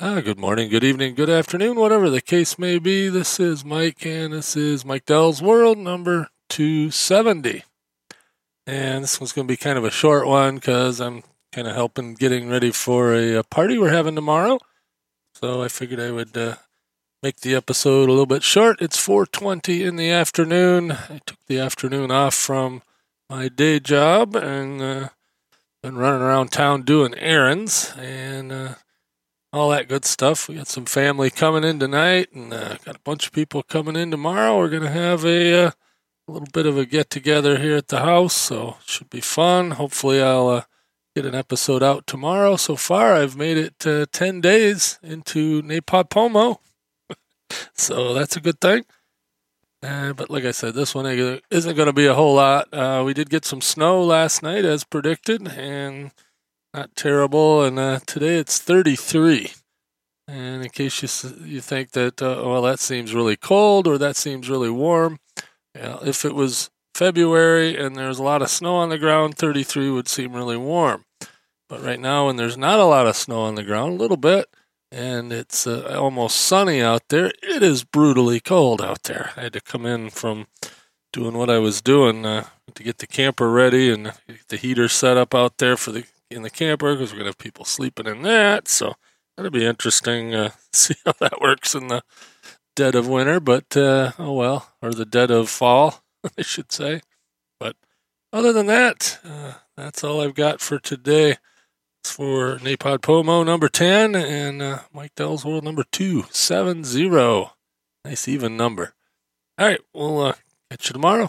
Ah, good morning, good evening, good afternoon, whatever the case may be. This is Mike, and this is Mike Dell's World number 270. And this one's going to be kind of a short one because I'm kind of helping getting ready for a, a, party we're having tomorrow. So I figured I would uh, make the episode a little bit short. It's 4:20 in the afternoon. I took the afternoon off from my day job and uh, been running around town doing errands and uh, all that good stuff. We got some family coming in tonight, and uh, got a bunch of people coming in tomorrow. We're gonna have a, uh, a little bit of a get together here at the house, so it should be fun. Hopefully, I'll uh, get an episode out tomorrow. So far, I've made it uh, ten days into NaPodPoMo, so that's a good thing. Uh, but like I said, this one isn't going to be a whole lot. Uh, we did get some snow last night, as predicted, and not terrible. And uh, today it's 33. And in case you you think that uh, well that seems really cold or that seems really warm, if it was February and there's a lot of snow on the ground, 33 would seem really warm. But right now, when there's not a lot of snow on the ground, a little bit, and it's uh, almost sunny out there, it is brutally cold out there. I had to come in from doing what I was doing uh, to get the camper ready and the heater set up out there for the in the camper because we're gonna have people sleeping in that. So that'll be interesting. Uh, see how that works in the dead of winter, but uh, oh well, or the dead of fall, I should say. But other than that, uh, that's all I've got for today. It's for NaPodPoMo number 10 and uh, Mike Dell's World number 270. Nice even number. All right, we'll uh, catch you tomorrow.